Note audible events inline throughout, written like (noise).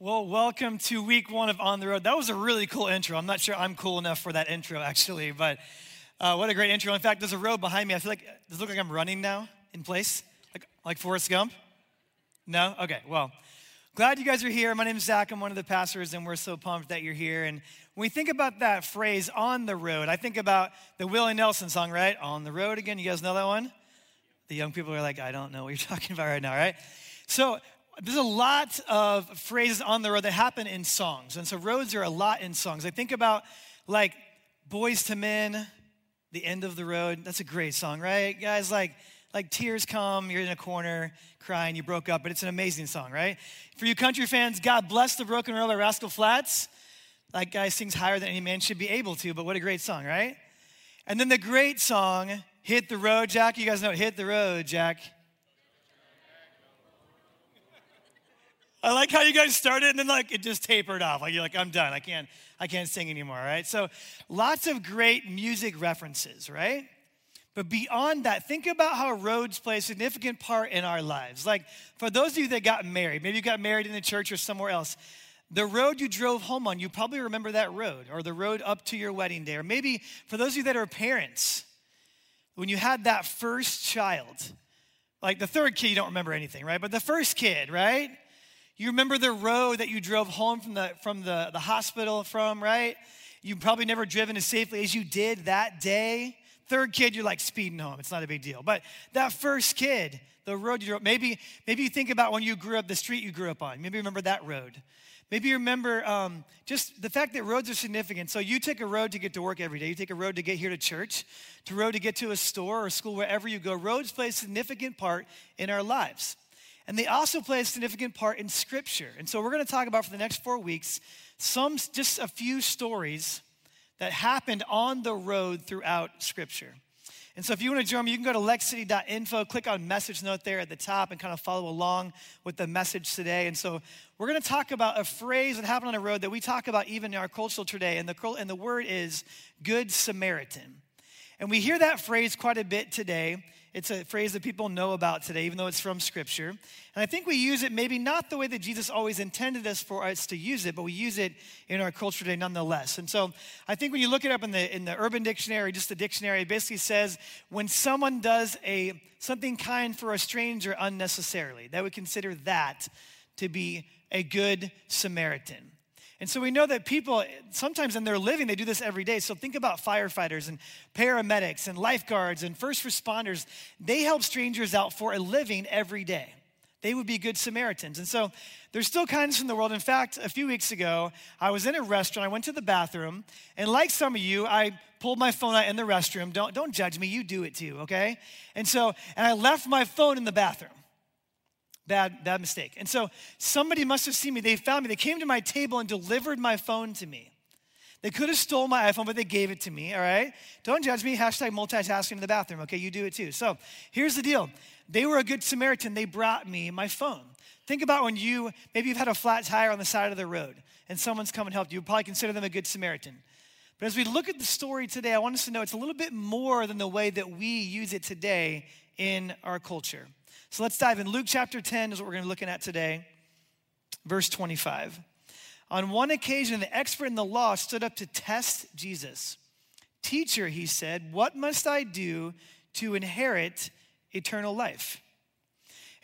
Well, welcome to week one of On the Road. That was a really cool intro. I'm not sure I'm cool enough for that intro, actually, but uh, what a great intro. In fact, there's a road behind me. I feel like, does it look like I'm running now in place? Like, like Forrest Gump? No? Okay, well, glad you guys are here. My name is Zach. I'm one of the pastors, and we're so pumped that you're here. And when we think about that phrase, on the road, I think about the Willie Nelson song, right? On the road again. You guys know that one? The young people are like, I don't know what you're (laughs) talking about right now, right? So there's a lot of phrases on the road that happen in songs. And so roads are a lot in songs. I think about like Boyz II Men, The End of the Road. That's a great song, right? Guys, like, like tears come, you're in a corner crying, you broke up, but it's an amazing song, right? For you country fans, God bless the broken road by Rascal Flatts. That guy sings higher than any man should be able to, but what a great song, right? And then the great song, Hit the Road, Jack. You guys know Hit the Road, Jack. I like how you guys started and then like it just tapered off. Like you're like, I'm done. I can't, I can't sing anymore, right? So lots of great music references, right? But beyond that, think about how roads play a significant part in our lives. Like for those of you that got married, maybe you got married in the church or somewhere else, the road you drove home on, you probably remember that road, or the road up to your wedding day. Or maybe for those of you that are parents, when you had that first child, like the third kid, you don't remember anything, right? But the first kid, right? You remember the road that you drove home from the, from the, the hospital from, right? You probably never driven as safely as you did that day. Third kid, you're like speeding home. It's not a big deal. But that first kid, the road you drove, maybe, maybe you think about when you grew up, the street you grew up on. Maybe remember that road. Maybe you remember um, just the fact that roads are significant. So you take a road to get to work every day. You take a road to get here to church, to road to get to a store or school, wherever you go. Roads play a significant part in our lives. And they also play a significant part in Scripture. And so we're going to talk about for the next four weeks some, just a few stories that happened on the road throughout Scripture. And so if you want to join me, you can go to lexcity.info, click on message note there at the top, and kind of follow along with the message today. And so we're going to talk about a phrase that happened on the road that we talk about even in our cultural today. And the, and the word is Good Samaritan. And we hear that phrase quite a bit today. It's a phrase that people know about today, even though it's from Scripture. And I think we use it maybe not the way that Jesus always intended us for us to use it, but we use it in our culture today nonetheless. And so I think when you look it up in the in the Urban Dictionary, just the dictionary, it basically says when someone does a something kind for a stranger unnecessarily, that would consider that to be a good Samaritan. And so we know that people, sometimes in their living, they do this every day. So think about firefighters and paramedics and lifeguards and first responders. They help strangers out for a living every day. They would be good Samaritans. And so there's still kindness in the world. In fact, a few weeks ago, I was in a restaurant. I went to the bathroom. And like some of you, I pulled my phone out in the restroom. Don't, don't judge me. You do it too, okay? And so, and I left my phone in the bathroom. Bad, bad mistake. And so somebody must have seen me. They found me. They came to my table and delivered my phone to me. They could have stole my iPhone, but they gave it to me, all right? Don't judge me. Hashtag multitasking in the bathroom, okay? You do it too. So here's the deal. They were a good Samaritan. They brought me my phone. Think about when you, maybe you've had a flat tire on the side of the road and someone's come and helped you. You probably consider them a good Samaritan. But as we look at the story today, I want us to know it's a little bit more than the way that we use it today in our culture. So let's dive in. Luke chapter 10 is what we're going to be looking at today, verse 25. On one occasion, the expert in the law stood up to test Jesus. Teacher, he said, what must I do to inherit eternal life?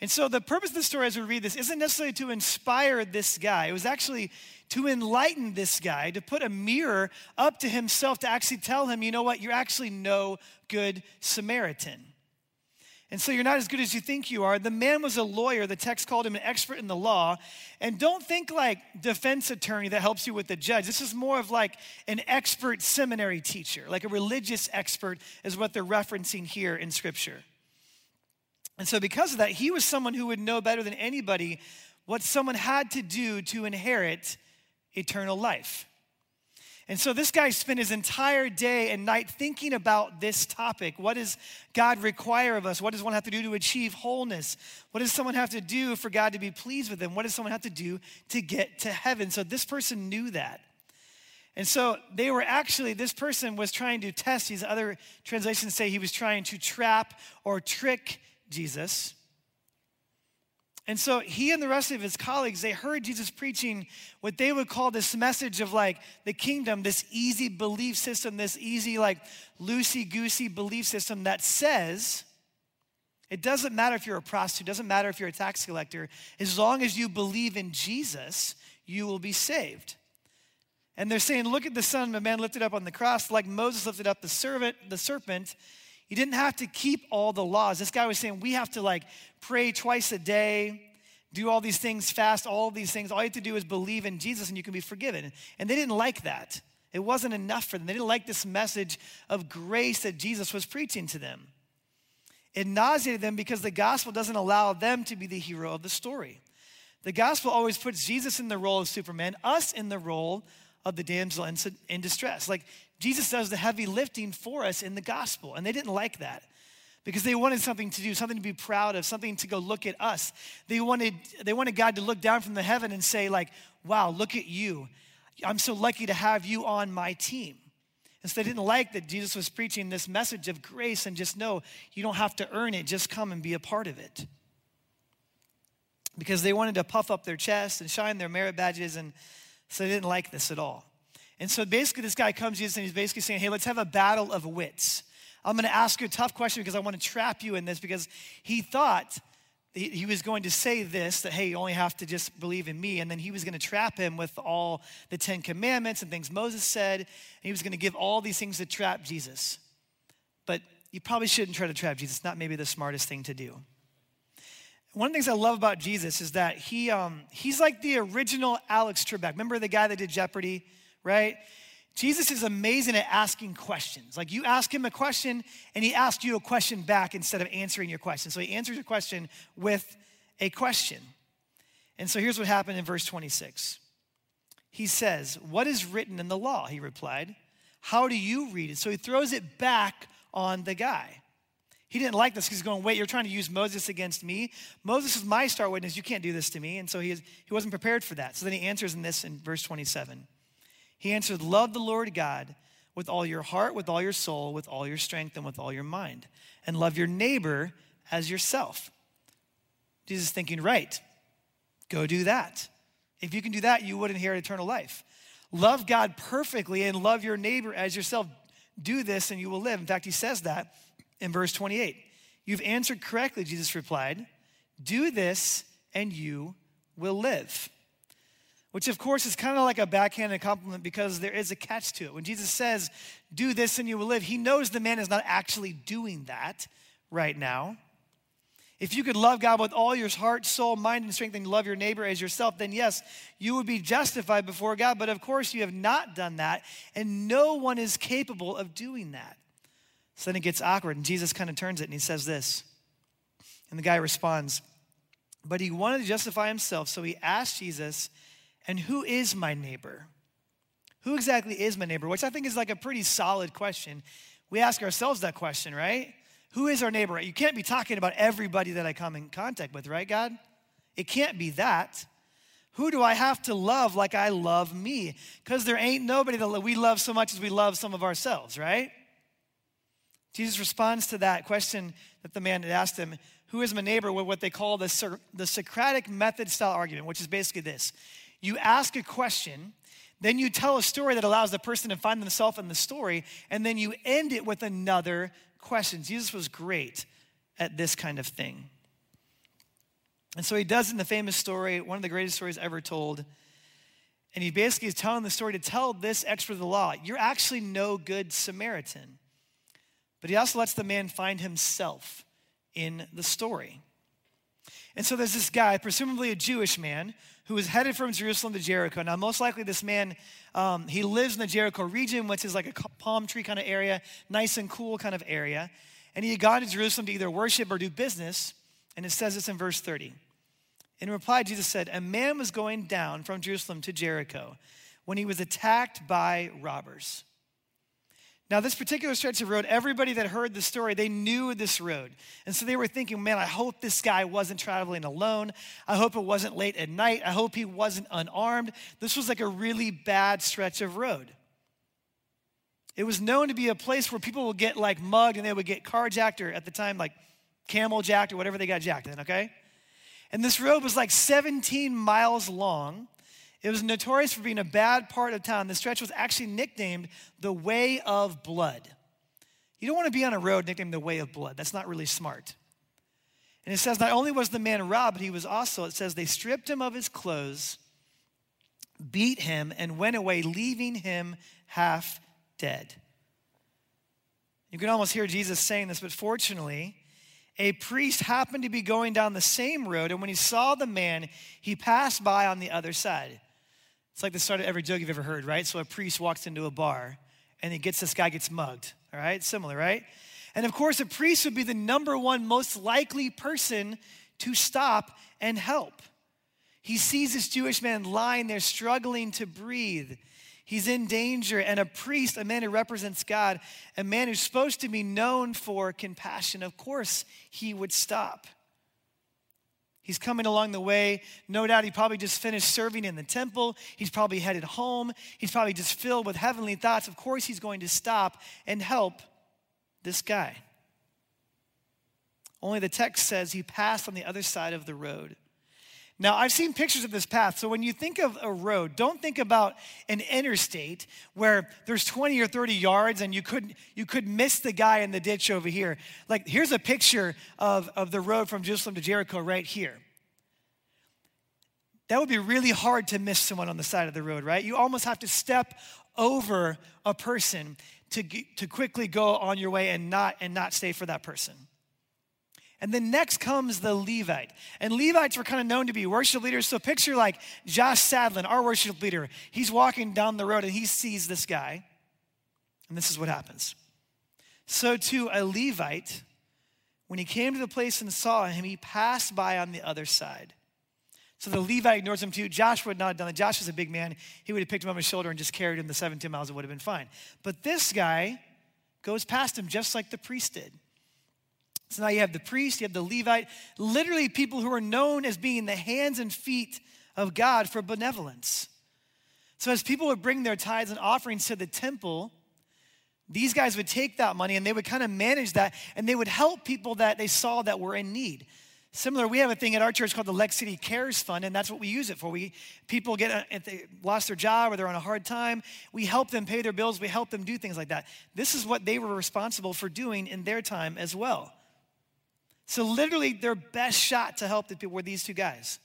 And so, the purpose of the story as we read this isn't necessarily to inspire this guy. It was actually to enlighten this guy, to put a mirror up to himself, to actually tell him, you know what, you're actually no good Samaritan. And so you're not as good as you think you are. The man was a lawyer. The text called him an expert in the law. And don't think like defense attorney that helps you with the judge. This is more of like an expert seminary teacher, like a religious expert, is what they're referencing here in scripture. And so, because of that, he was someone who would know better than anybody what someone had to do to inherit eternal life. And so this guy spent his entire day and night thinking about this topic. What does God require of us? What does one have to do to achieve wholeness? What does someone have to do for God to be pleased with them? What does someone have to do to get to heaven? So this person knew that. And so they were actually, this person was trying to test, these other translations say he was trying to trap or trick Jesus. And so he and the rest of his colleagues, they heard Jesus preaching what they would call this message of like the kingdom, this easy belief system, this easy, like loosey goosey belief system that says it doesn't matter if you're a prostitute, doesn't matter if you're a tax collector, as long as you believe in Jesus, you will be saved. And they're saying, look at the Son of Man lifted up on the cross, like Moses lifted up the servant, the serpent. He didn't have to keep all the laws. This guy was saying we have to like pray twice a day, do all these things, fast, all these things. All you have to do is believe in Jesus and you can be forgiven. And they didn't like that. It wasn't enough for them. They didn't like this message of grace that Jesus was preaching to them. It nauseated them because the gospel doesn't allow them to be the hero of the story. The gospel always puts Jesus in the role of Superman, us in the role of the damsel in, in distress. Like Jesus does the heavy lifting for us in the gospel. And they didn't like that because they wanted something to do, something to be proud of, something to go look at us. They wanted, they wanted God to look down from the heaven and say, like, wow, look at you. I'm so lucky to have you on my team. And so they didn't like that Jesus was preaching this message of grace and just know you don't have to earn it, just come and be a part of it. Because they wanted to puff up their chest and shine their merit badges, and so they didn't like this at all. And so basically, this guy comes to Jesus and he's basically saying, Hey, let's have a battle of wits. I'm going to ask you a tough question because I want to trap you in this because he thought he was going to say this that, hey, you only have to just believe in me. And then he was going to trap him with all the Ten Commandments and things Moses said. And he was going to give all these things to trap Jesus. But you probably shouldn't try to trap Jesus. Not maybe the smartest thing to do. One of the things I love about Jesus is that he, um, he's like the original Alex Trebek. Remember the guy that did Jeopardy, right? Jesus is amazing at asking questions. Like you ask him a question and he asks you a question back instead of answering your question. So he answers your question with a question. And so here's what happened in verse 26. He says, What is written in the law? He replied, How do you read it? So he throws it back on the guy. He didn't like this. He's going, Wait, you're trying to use Moses against me? Moses is my star witness. You can't do this to me. And so he, is, he wasn't prepared for that. So then he answers in this in verse 27. He answered, Love the Lord God with all your heart, with all your soul, with all your strength, and with all your mind. And love your neighbor as yourself. Jesus thinking, right, go do that. If you can do that, you would inherit eternal life. Love God perfectly and love your neighbor as yourself. Do this and you will live. In fact, he says that in verse 28. You've answered correctly, Jesus replied. Do this and you will live which of course is kind of like a backhanded compliment because there is a catch to it. When Jesus says, Do this and you will live, he knows the man is not actually doing that right now. If you could love God with all your heart, soul, mind, and strength, and love your neighbor as yourself, then yes, you would be justified before God. But of course, you have not done that, and no one is capable of doing that. So then it gets awkward, and Jesus kind of turns it and he says this. And the guy responds, But he wanted to justify himself, so he asked Jesus, and who is my neighbor? Who exactly is my neighbor? Which I think is like a pretty solid question. We ask ourselves that question, right? Who is our neighbor? You can't be talking about everybody that I come in contact with, right, God? It can't be that. Who do I have to love like I love me? Because there ain't nobody that we love so much as we love some of ourselves, right? Jesus responds to that question that the man had asked him Who is my neighbor? with what they call the, the Socratic method style argument, which is basically this you ask a question, then you tell a story that allows the person to find themselves in the story, and then you end it with another question. Jesus was great at this kind of thing. And so he does in the famous story, one of the greatest stories ever told. And he basically is telling the story to tell this expert of the law, you're actually no good Samaritan. But he also lets the man find himself in the story. And so there's this guy, presumably a Jewish man, who was headed from Jerusalem to Jericho. Now, most likely, this man, um, he lives in the Jericho region, which is like a palm tree kind of area, nice and cool kind of area. And he had gone to Jerusalem to either worship or do business. And it says this in verse 30. In reply, Jesus said, A man was going down from Jerusalem to Jericho when he was attacked by robbers. Now, this particular stretch of road, everybody that heard the story, they knew this road. And so they were thinking, man, I hope this guy wasn't traveling alone. I hope it wasn't late at night. I hope he wasn't unarmed. This was like a really bad stretch of road. It was known to be a place where people would get like mugged and they would get carjacked or at the time like camel jacked or whatever they got jacked in, okay? And this road was like 17 miles long. It was notorious for being a bad part of town. The stretch was actually nicknamed the Way of Blood. You don't want to be on a road nicknamed the Way of Blood. That's not really smart. And it says, not only was the man robbed, he was also, it says, they stripped him of his clothes, beat him, and went away, leaving him half dead. You can almost hear Jesus saying this, but fortunately, a priest happened to be going down the same road, and when he saw the man, he passed by on the other side. It's like the start of every joke you've ever heard, right? So a priest walks into a bar, and he gets this guy gets mugged. All right, similar, right? And of course, a priest would be the number one most likely person to stop and help. He sees this Jewish man lying there, struggling to breathe. He's in danger, and a priest, a man who represents God, a man who's supposed to be known for compassion, of course, he would stop. He's coming along the way. No doubt he probably just finished serving in the temple. He's probably headed home. He's probably just filled with heavenly thoughts. Of course, he's going to stop and help this guy. Only the text says he passed on the other side of the road. Now, I've seen pictures of this path. So when you think of a road, don't think about an interstate where there's 20 or 30 yards and you could, you could miss the guy in the ditch over here. Like, here's a picture of, of the road from Jerusalem to Jericho right here. That would be really hard to miss someone on the side of the road, right? You almost have to step over a person to, to quickly go on your way and not, and not stay for that person. And then next comes the Levite. And Levites were kind of known to be worship leaders. So picture like Josh Sadlin, our worship leader. He's walking down the road and he sees this guy. And this is what happens. So to a Levite, when he came to the place and saw him, he passed by on the other side. So the Levite ignores him too. Josh would not have done that. Josh was a big man. He would have picked him on his shoulder and just carried him the 17 miles. It would have been fine. But this guy goes past him just like the priest did. So now you have the priest, you have the Levite, literally people who are known as being the hands and feet of God for benevolence. So as people would bring their tithes and offerings to the temple, these guys would take that money and they would kind of manage that and they would help people that they saw that were in need. Similar, we have a thing at our church called the Lex City Cares Fund, and that's what we use it for. We people get uh, if they lost their job or they're on a hard time, we help them pay their bills. We help them do things like that. This is what they were responsible for doing in their time as well. So literally, their best shot to help the people were these two guys.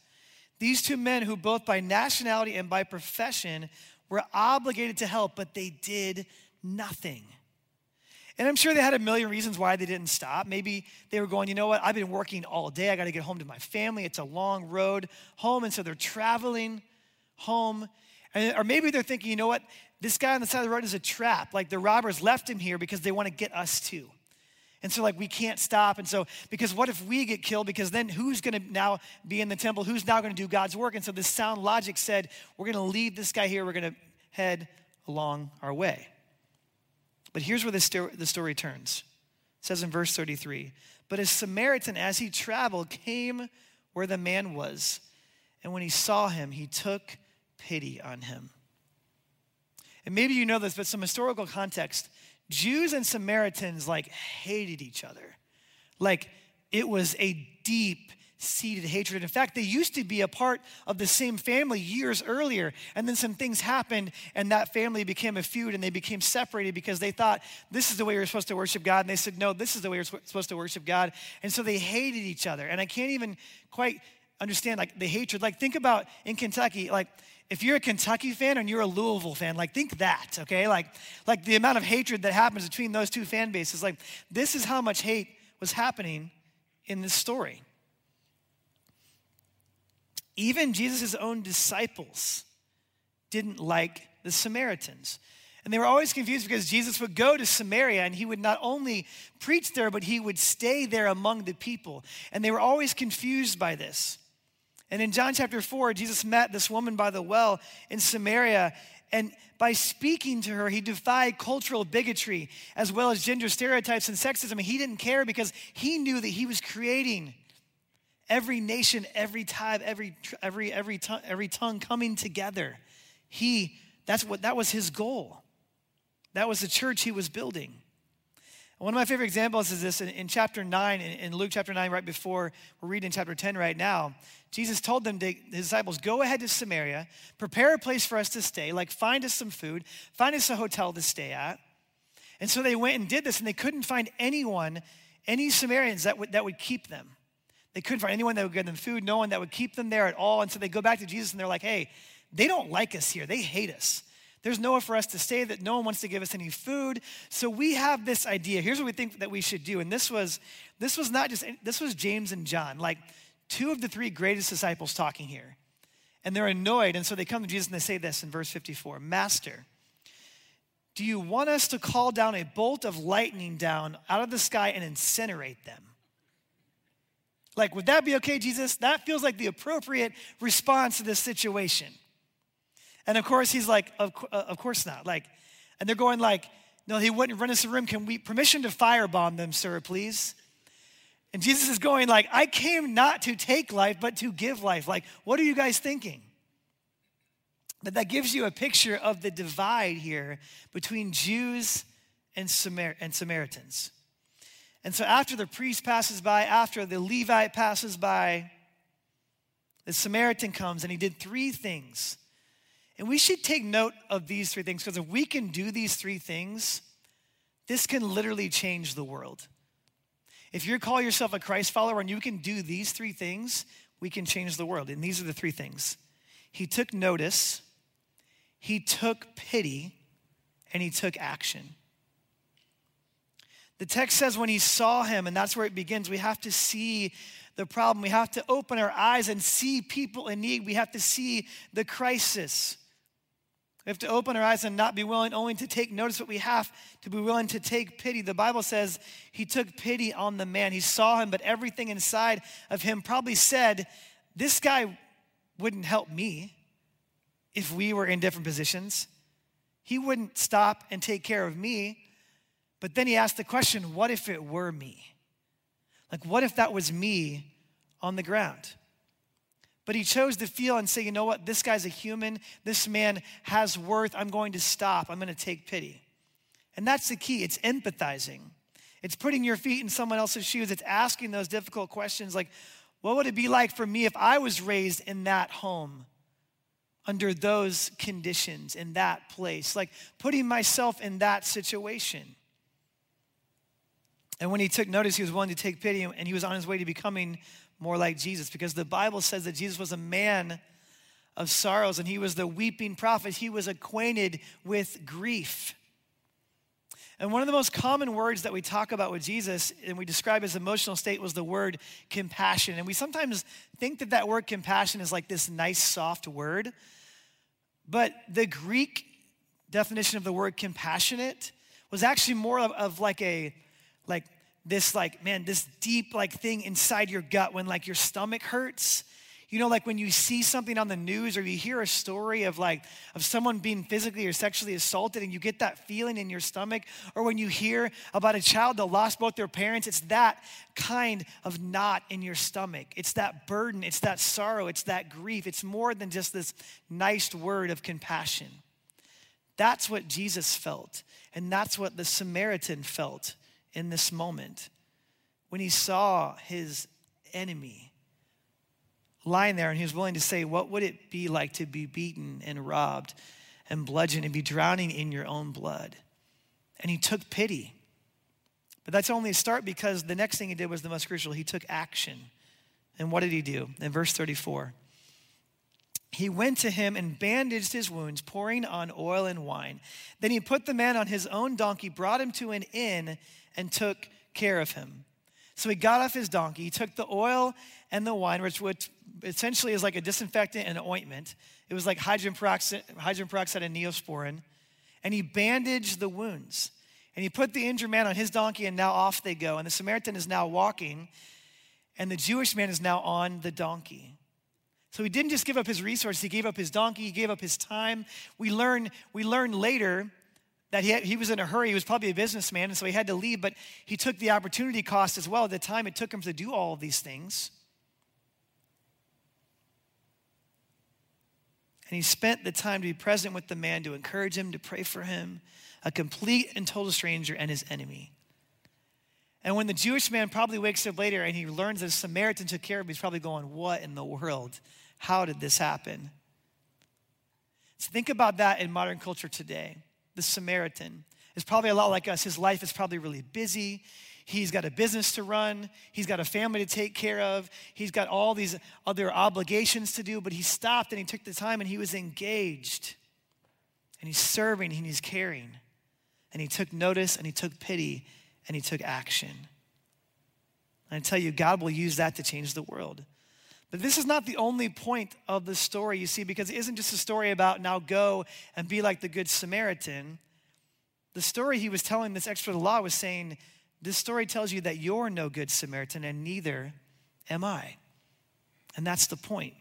These two men who both by nationality and by profession were obligated to help, but they did nothing. And I'm sure they had a million reasons why they didn't stop. Maybe they were going, you know what, I've been working all day. I got to get home to my family. It's a long road home. And so they're traveling home. And, or maybe they're thinking, you know what, this guy on the side of the road is a trap. Like the robbers left him here because they want to get us too. And so, like, we can't stop. And so, because what if we get killed? Because then who's going to now be in the temple? Who's now going to do God's work? And so, this sound logic said, we're going to leave this guy here. We're going to head along our way. But here's where the, sto- the story turns. It says in verse 33 But a Samaritan, as he traveled, came where the man was. And when he saw him, he took pity on him. And maybe you know this, but some historical context Jews and Samaritans like hated each other. Like it was a deep seated hatred. In fact, they used to be a part of the same family years earlier, and then some things happened, and that family became a feud, and they became separated because they thought this is the way we're supposed to worship God, and they said, no, this is the way we're supposed to worship God. And so they hated each other. And I can't even quite understand like the hatred. Like, think about in Kentucky, like, if you're a Kentucky fan and you're a Louisville fan, like think that, okay? Like, like the amount of hatred that happens between those two fan bases. Like, this is how much hate was happening in this story. Even Jesus' own disciples didn't like the Samaritans. And they were always confused because Jesus would go to Samaria and he would not only preach there, but he would stay there among the people. And they were always confused by this. And in John chapter 4, Jesus met this woman by the well in Samaria. And by speaking to her, he defied cultural bigotry as well as gender stereotypes and sexism. He didn't care because he knew that he was creating every nation, every tribe, every, every, every, tongue, every tongue coming together. He, that's what, that was his goal. That was the church he was building. One of my favorite examples is this in, in chapter 9, in, in, Luke chapter 9, right before we're reading chapter 10 right now. Jesus told them, to, his disciples, go ahead to Samaria, prepare a place for us to stay, like find us some food, find us a hotel to stay at. And so they went and did this, and they couldn't find anyone, any Samaritans that would, that would keep them. They couldn't find anyone that would give them food, no one that would keep them there at all. And so they go back to Jesus and they're like, hey, they don't like us here. They hate us. There's nowhere for us to stay, that no one wants to give us any food. So we have this idea. Here's what we think that we should do. And this was, this was not just, this was James and John, like two of the three greatest disciples talking here. And they're annoyed. And so they come to Jesus and they say this in verse 54 Master, do you want us to call down a bolt of lightning down out of the sky and incinerate them? Like, would that be okay, Jesus? That feels like the appropriate response to this situation. And of course, he's like, of, uh, of course not. Like, and they're going like, no, he wouldn't run us a room. Can we permission to firebomb them, sir, please? And Jesus is going like, I came not to take life, but to give life. Like, what are you guys thinking? But that gives you a picture of the divide here between Jews and, Samar- and Samaritans. And so after the priest passes by, after the Levite passes by, the Samaritan comes and he did three things and we should take note of these three things because if we can do these three things, this can literally change the world. If you call yourself a Christ follower and you can do these three things, we can change the world. And these are the three things He took notice, He took pity, and He took action. The text says when he saw him, and that's where it begins, we have to see the problem. We have to open our eyes and see people in need. We have to see the crisis. We have to open our eyes and not be willing only to take notice, but we have to be willing to take pity. The Bible says he took pity on the man. He saw him, but everything inside of him probably said, This guy wouldn't help me if we were in different positions. He wouldn't stop and take care of me. But then he asked the question, What if it were me? Like, what if that was me on the ground? But he chose to feel and say, you know what, this guy's a human. This man has worth. I'm going to stop. I'm going to take pity. And that's the key it's empathizing. It's putting your feet in someone else's shoes. It's asking those difficult questions like, what would it be like for me if I was raised in that home, under those conditions, in that place? Like putting myself in that situation. And when he took notice, he was willing to take pity and he was on his way to becoming more like Jesus because the Bible says that Jesus was a man of sorrows and he was the weeping prophet. He was acquainted with grief. And one of the most common words that we talk about with Jesus and we describe his emotional state was the word compassion. And we sometimes think that that word compassion is like this nice, soft word. But the Greek definition of the word compassionate was actually more of, of like a like this like man this deep like thing inside your gut when like your stomach hurts. You know like when you see something on the news or you hear a story of like of someone being physically or sexually assaulted and you get that feeling in your stomach or when you hear about a child that lost both their parents it's that kind of knot in your stomach. It's that burden. It's that sorrow. It's that grief. It's more than just this nice word of compassion. That's what jesus felt and that's what the samaritan felt in this moment when he saw his enemy lying there and he was willing to say, What would it be like to be beaten and robbed and bludgeoned and be drowning in your own blood? And he took pity. But that's only a start because the next thing he did was the most crucial. He took action. And what did he do? In verse 34, he went to him and bandaged his wounds, pouring on oil and wine. Then he put the man on his own donkey, brought him to an inn, and took care of him. So he got off his donkey, he took the oil and the wine, which, which essentially is like a disinfectant and an ointment. It was like hydrogen peroxide, hydrogen peroxide and neosporin. And he bandaged the wounds. And he put the injured man on his donkey, and now off they go. And the Samaritan is now walking, and the Jewish man is now on the donkey. So he didn't just give up his resources, he gave up his donkey, he gave up his time. We learn, we learn later that he, had, he was in a hurry. He was probably a businessman, and so he had to leave, but he took the opportunity cost as well, the time it took him to do all of these things. And he spent the time to be present with the man, to encourage him, to pray for him, a complete and total stranger and his enemy. And when the Jewish man probably wakes up later and he learns that a Samaritan took care of him, he's probably going, What in the world? How did this happen? So think about that in modern culture today. The Samaritan is probably a lot like us. His life is probably really busy. He's got a business to run. He's got a family to take care of. He's got all these other obligations to do, but he stopped and he took the time and he was engaged. And he's serving and he's caring. And he took notice and he took pity and he took action. And I tell you, God will use that to change the world. But this is not the only point of the story, you see, because it isn't just a story about now go and be like the Good Samaritan. The story he was telling this the law was saying, This story tells you that you're no good Samaritan, and neither am I. And that's the point.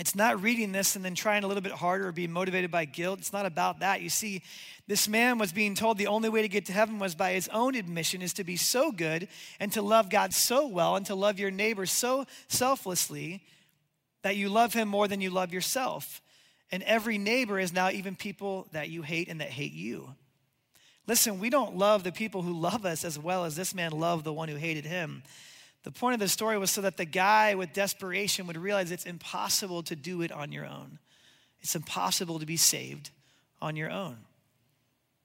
It's not reading this and then trying a little bit harder or being motivated by guilt. It's not about that. You see, this man was being told the only way to get to heaven was by his own admission is to be so good and to love God so well and to love your neighbor so selflessly that you love him more than you love yourself. And every neighbor is now even people that you hate and that hate you. Listen, we don't love the people who love us as well as this man loved the one who hated him. The point of the story was so that the guy with desperation would realize it's impossible to do it on your own. It's impossible to be saved on your own.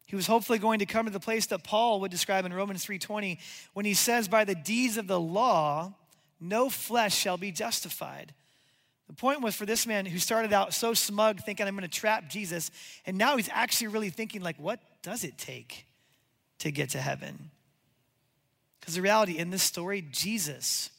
He was hopefully going to come to the place that Paul would describe in Romans 3:20 when he says by the deeds of the law no flesh shall be justified. The point was for this man who started out so smug thinking I'm going to trap Jesus and now he's actually really thinking like what does it take to get to heaven? Because the reality in this story, Jesus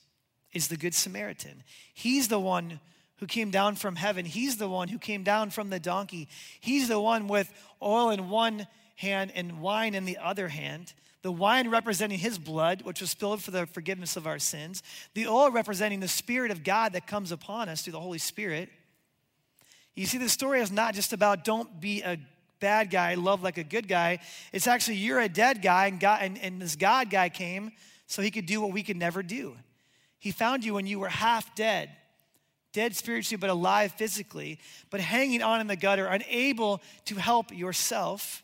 is the Good Samaritan. He's the one who came down from heaven. He's the one who came down from the donkey. He's the one with oil in one hand and wine in the other hand. The wine representing his blood, which was spilled for the forgiveness of our sins. The oil representing the Spirit of God that comes upon us through the Holy Spirit. You see, the story is not just about don't be a bad guy, love like a good guy. It's actually you're a dead guy, and, God, and, and this God guy came so he could do what we could never do. He found you when you were half dead, dead spiritually, but alive physically, but hanging on in the gutter, unable to help yourself.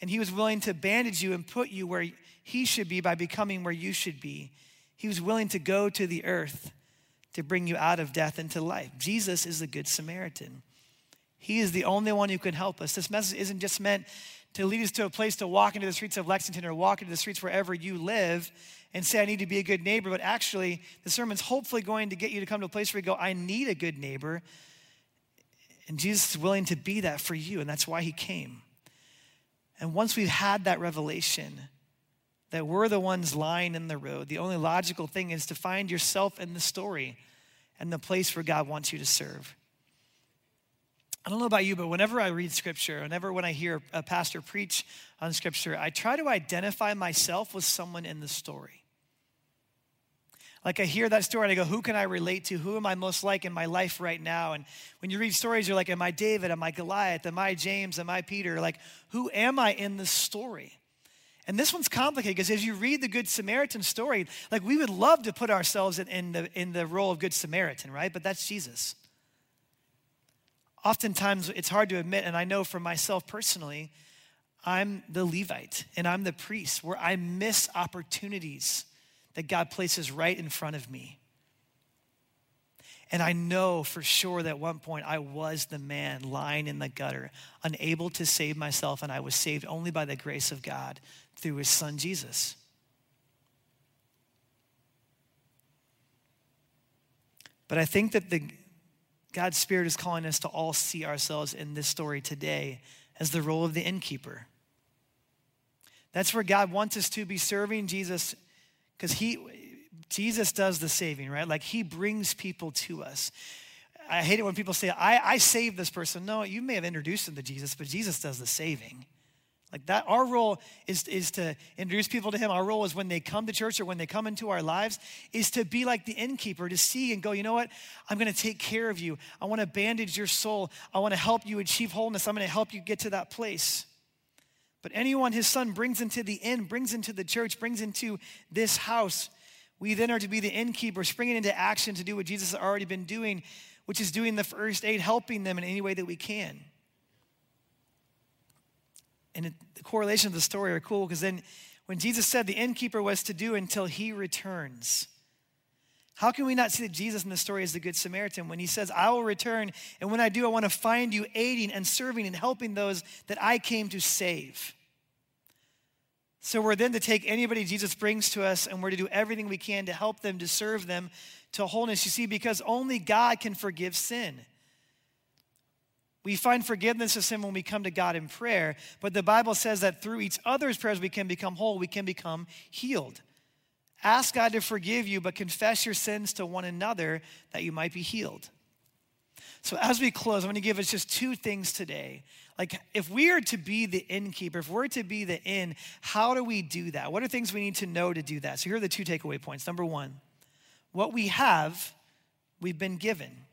And he was willing to bandage you and put you where he should be by becoming where you should be. He was willing to go to the earth to bring you out of death into life. Jesus is the Good Samaritan. He is the only one who can help us. This message isn't just meant to lead us to a place to walk into the streets of Lexington or walk into the streets wherever you live and say, I need to be a good neighbor. But actually, the sermon's hopefully going to get you to come to a place where you go, I need a good neighbor. And Jesus is willing to be that for you, and that's why he came. And once we've had that revelation that we're the ones lying in the road, the only logical thing is to find yourself in the story and the place where God wants you to serve. I don't know about you, but whenever I read scripture, whenever when I hear a pastor preach on scripture, I try to identify myself with someone in the story. Like I hear that story and I go, who can I relate to? Who am I most like in my life right now? And when you read stories, you're like, am I David? Am I Goliath? Am I James? Am I Peter? Like, who am I in the story? And this one's complicated because as you read the Good Samaritan story, like we would love to put ourselves in, in, the, in the role of Good Samaritan, right? But that's Jesus oftentimes it's hard to admit, and I know for myself personally, I'm the Levite and I'm the priest where I miss opportunities that God places right in front of me. And I know for sure that at one point I was the man lying in the gutter, unable to save myself, and I was saved only by the grace of God through his son Jesus. But I think that the, God's Spirit is calling us to all see ourselves in this story today as the role of the innkeeper. That's where God wants us to be serving Jesus because he Jesus does the saving, right? Like he brings people to us. I hate it when people say, I, I saved this person. No, you may have introduced them to Jesus, but Jesus does the saving. Like that, our role is, is to introduce people to Him. Our role is when they come to church or when they come into our lives, is to be like the innkeeper, to see and go, you know what? I'm going to take care of you. I want to bandage your soul. I want to help you achieve wholeness. I'm going to help you get to that place. But anyone His Son brings into the inn, brings into the church, brings into this house, we then are to be the innkeeper, springing into action to do what Jesus has already been doing, which is doing the first aid, helping them in any way that we can. And it, the correlation of the story are cool because then when Jesus said the innkeeper was to do until he returns. How can we not see that Jesus in the story is the Good Samaritan when he says, I will return, and when I do, I want to find you aiding and serving and helping those that I came to save? So we're then to take anybody Jesus brings to us and we're to do everything we can to help them, to serve them to wholeness. You see, because only God can forgive sin. We find forgiveness of sin when we come to God in prayer, but the Bible says that through each other's prayers we can become whole, we can become healed. Ask God to forgive you, but confess your sins to one another that you might be healed. So, as we close, I'm going to give us just two things today. Like, if we are to be the innkeeper, if we're to be the inn, how do we do that? What are things we need to know to do that? So, here are the two takeaway points. Number one, what we have, we've been given.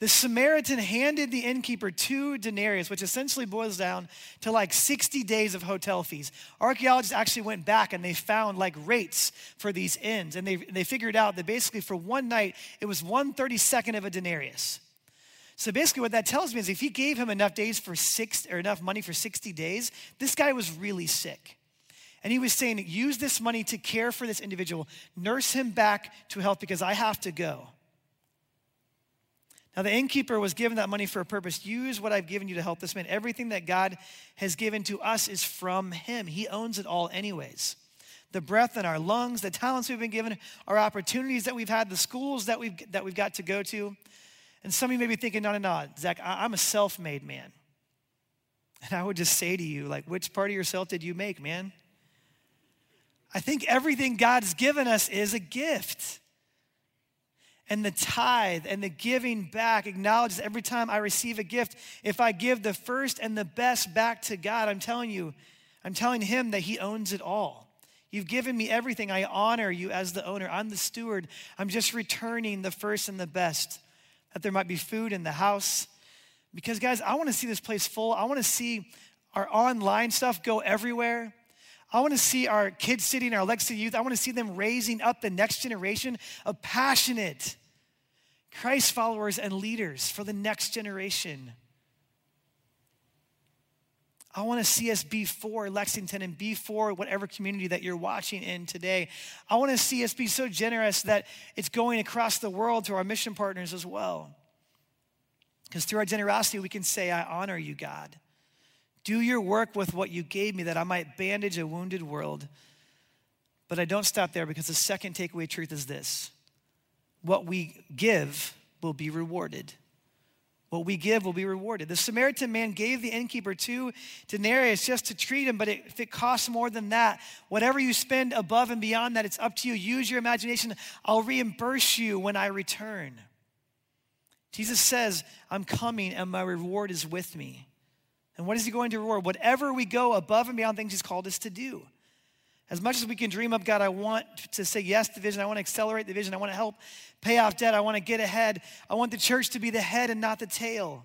The Samaritan handed the innkeeper two denarius, which essentially boils down to like 60 days of hotel fees. Archaeologists actually went back and they found like rates for these inns, and they, they figured out that basically for one night it was 132nd of a denarius. So basically, what that tells me is if he gave him enough days for six or enough money for 60 days, this guy was really sick. And he was saying, use this money to care for this individual, nurse him back to health because I have to go. Now, the innkeeper was given that money for a purpose. Use what I've given you to help this man. Everything that God has given to us is from him, he owns it all, anyways. The breath in our lungs, the talents we've been given, our opportunities that we've had, the schools that we've, that we've got to go to. And some of you may be thinking, no, no, no, Zach, I'm a self made man. And I would just say to you, like, which part of yourself did you make, man? I think everything God's given us is a gift and the tithe and the giving back acknowledges every time I receive a gift, if I give the first and the best back to God, I'm telling you, I'm telling Him that He owns it all. You've given me everything. I honor you as the owner. I'm the steward. I'm just returning the first and the best. That there might be food in the house. Because, guys, I want to see this place full. I want to see our online stuff go everywhere. I want to see our kids sitting, our Legacy youth, I want to see them raising up the next generation of passionate Christ followers and leaders for the next generation. I want to see us be for Lexington and be for whatever community that you're watching in today. I want to see us be so generous that it's going across the world to our mission partners as well. Because through our generosity, we can say, I honor you, God. Do your work with what you gave me that I might bandage a wounded world. But I don't stop there because the second takeaway truth is this what we give will be rewarded. What we give will be rewarded. The Samaritan man gave the innkeeper two denarius just to treat him, but if it costs more than that, whatever you spend above and beyond that, it's up to you. Use your imagination. I'll reimburse you when I return. Jesus says, I'm coming and my reward is with me. And what is he going to reward? Whatever we go above and beyond things he's called us to do. As much as we can dream up, God, I want to say yes to the vision. I want to accelerate the vision. I want to help pay off debt. I want to get ahead. I want the church to be the head and not the tail.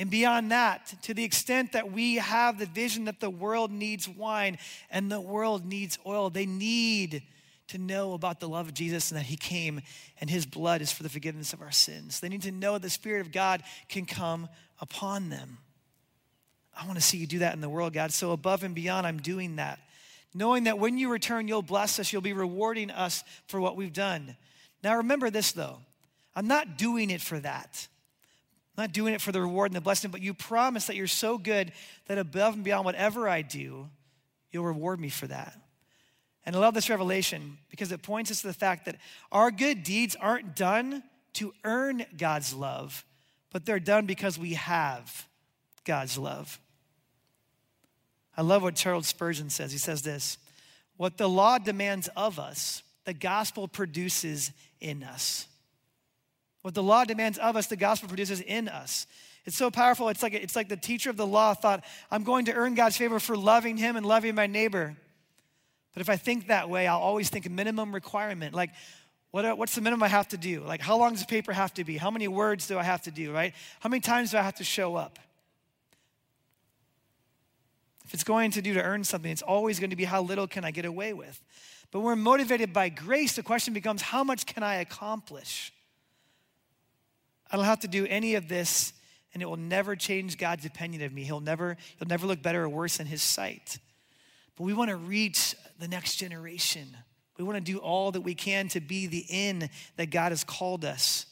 And beyond that, to the extent that we have the vision that the world needs wine and the world needs oil, they need to know about the love of Jesus and that He came and His blood is for the forgiveness of our sins. They need to know the Spirit of God can come upon them. I want to see you do that in the world, God. So above and beyond, I'm doing that. Knowing that when you return, you'll bless us, you'll be rewarding us for what we've done. Now, remember this though I'm not doing it for that. I'm not doing it for the reward and the blessing, but you promise that you're so good that above and beyond whatever I do, you'll reward me for that. And I love this revelation because it points us to the fact that our good deeds aren't done to earn God's love, but they're done because we have God's love. I love what Charles Spurgeon says. He says this What the law demands of us, the gospel produces in us. What the law demands of us, the gospel produces in us. It's so powerful. It's like, it's like the teacher of the law thought, I'm going to earn God's favor for loving him and loving my neighbor. But if I think that way, I'll always think minimum requirement. Like, what, uh, what's the minimum I have to do? Like, how long does the paper have to be? How many words do I have to do, right? How many times do I have to show up? If it's going to do to earn something, it's always going to be how little can I get away with. But when we're motivated by grace, the question becomes how much can I accomplish? I don't have to do any of this, and it will never change God's opinion of me. He'll never, he'll never look better or worse in his sight. but we want to reach the next generation. We want to do all that we can to be the inn that God has called us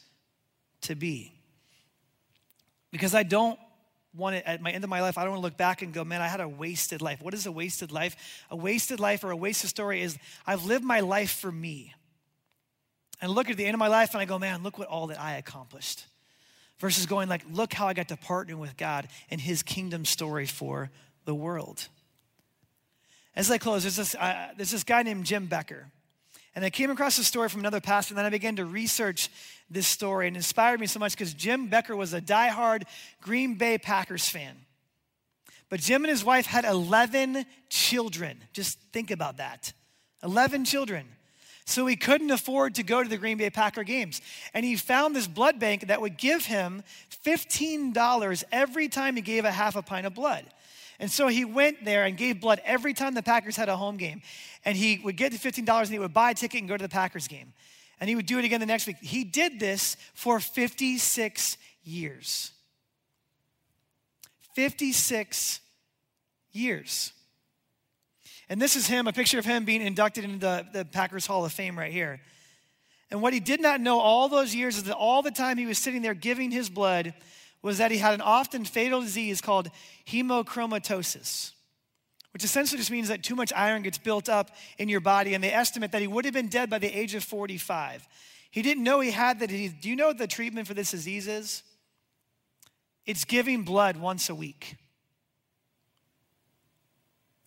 to be. Because I don't want to, at my end of my life, I don't want to look back and go, man, I had a wasted life. What is a wasted life? A wasted life or a wasted story is I've lived my life for me. And look at the end of my life and I go, man, look what all that I accomplished. Versus going like, look how I got to partner with God in his kingdom story for the world. As I close, there's this, uh, there's this guy named Jim Becker. And I came across a story from another pastor, and then I began to research this story, and inspired me so much because Jim Becker was a diehard Green Bay Packers fan. But Jim and his wife had 11 children. Just think about that 11 children. So he couldn't afford to go to the Green Bay Packer games. And he found this blood bank that would give him $15 every time he gave a half a pint of blood. And so he went there and gave blood every time the Packers had a home game. And he would get to $15 and he would buy a ticket and go to the Packers game. And he would do it again the next week. He did this for 56 years. 56 years. And this is him, a picture of him being inducted into the, the Packers Hall of Fame right here. And what he did not know all those years is that all the time he was sitting there giving his blood, was that he had an often fatal disease called hemochromatosis, which essentially just means that too much iron gets built up in your body. And they estimate that he would have been dead by the age of 45. He didn't know he had that disease. Do you know what the treatment for this disease is? It's giving blood once a week,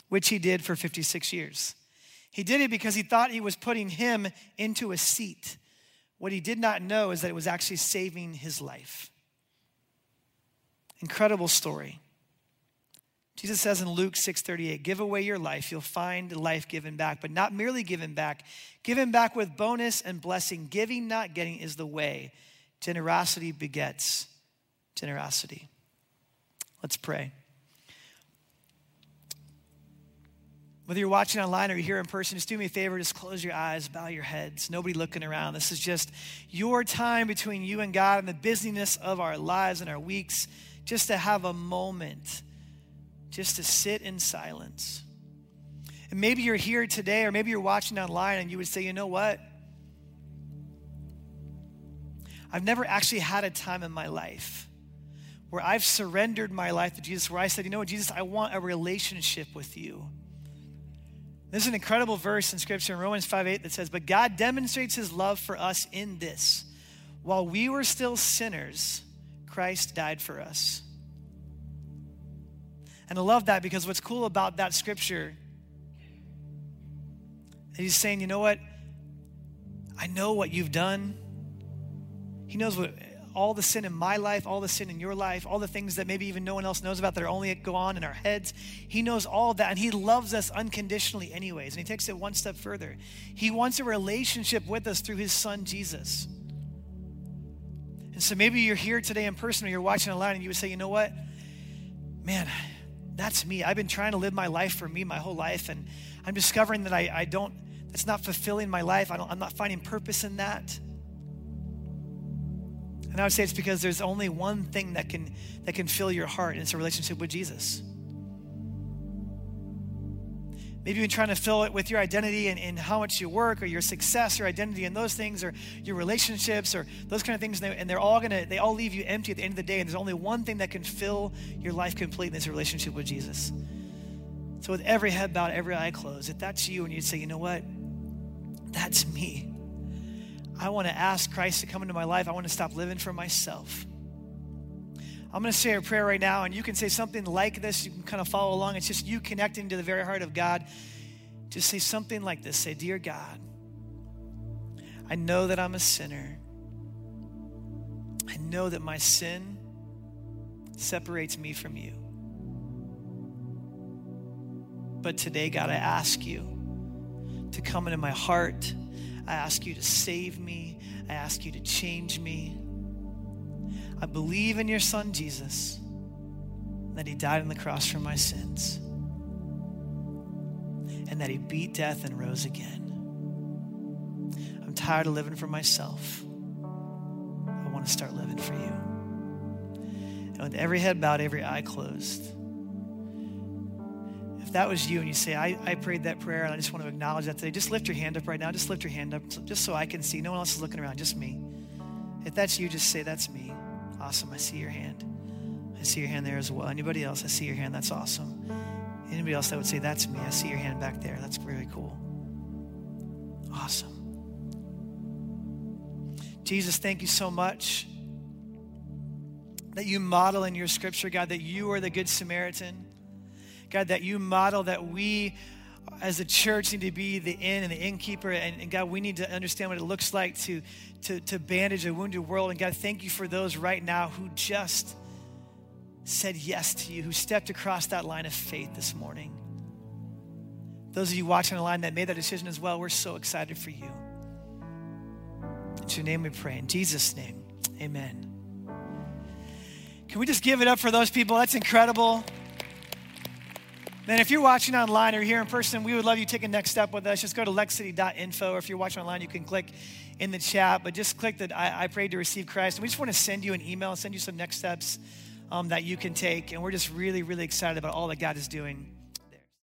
which he did for 56 years. He did it because he thought he was putting him into a seat. What he did not know is that it was actually saving his life. Incredible story. Jesus says in Luke 6:38, "Give away your life, you'll find life given back, but not merely given back, given back with bonus and blessing. Giving, not getting is the way. Generosity begets generosity." Let's pray. Whether you're watching online or you're here in person, just do me a favor, just close your eyes, bow your heads. Nobody looking around. This is just your time between you and God and the busyness of our lives and our weeks just to have a moment, just to sit in silence. And maybe you're here today, or maybe you're watching online and you would say, you know what? I've never actually had a time in my life where I've surrendered my life to Jesus, where I said, you know what, Jesus, I want a relationship with you. There's an incredible verse in Scripture in Romans 5 8 that says, But God demonstrates his love for us in this. While we were still sinners, Christ died for us. And I love that because what's cool about that scripture he's saying, you know what? I know what you've done. He knows what all the sin in my life, all the sin in your life, all the things that maybe even no one else knows about that are only go on in our heads. He knows all of that and he loves us unconditionally anyways. And he takes it one step further. He wants a relationship with us through his son Jesus. And so maybe you're here today in person or you're watching online and you would say, you know what? Man, that's me. I've been trying to live my life for me my whole life, and I'm discovering that I, I don't, that's not fulfilling my life. I don't, I'm not finding purpose in that. And I would say it's because there's only one thing that can that can fill your heart, and it's a relationship with Jesus. Maybe you've been trying to fill it with your identity and, and how much you work or your success or identity and those things or your relationships or those kind of things. And, they, they're all going to, they all leave you empty at the end of the day. And there's only one thing that can fill your life complete, and it's a relationship with Jesus. So with every head bowed, every eye closed, if that's you and you'd say, you know what? That's me. I want to ask Christ to come into my life. I want to stop living for myself. I'm going to say a prayer right now, and you can say something like this. You can kind of follow along. It's just you connecting to the very heart of God. Just say something like this Say, Dear God, I know that I'm a sinner. I know that my sin separates me from you. But today, God, I ask you to come into my heart. I ask you to save me. I ask you to change me. I believe in your son Jesus, that he died on the cross for my sins, and that he beat death and rose again. I'm tired of living for myself. I want to start living for you. And with every head bowed, every eye closed, if that was you and you say, I, I prayed that prayer and I just want to acknowledge that today, just lift your hand up right now. Just lift your hand up just so I can see. No one else is looking around, just me. If that's you, just say, That's me. Awesome. I see your hand. I see your hand there as well. Anybody else? I see your hand. That's awesome. Anybody else that would say, That's me? I see your hand back there. That's really cool. Awesome. Jesus, thank you so much that you model in your scripture, God, that you are the Good Samaritan. God, that you model that we as a church need to be the inn and the innkeeper. And, and, God, we need to understand what it looks like to, to, to bandage a wounded world. And God, thank you for those right now who just said yes to you, who stepped across that line of faith this morning. Those of you watching online that made that decision as well, we're so excited for you. In your name we pray. In Jesus' name, amen. Can we just give it up for those people? That's incredible. Then, if you're watching online or here in person, we would love you to take a next step with us. Just go to lexcity.info, or if you're watching online, you can click in the chat. But just click that I, I prayed to receive Christ. And we just want to send you an email and send you some next steps um, that you can take. And we're just really, really excited about all that God is doing.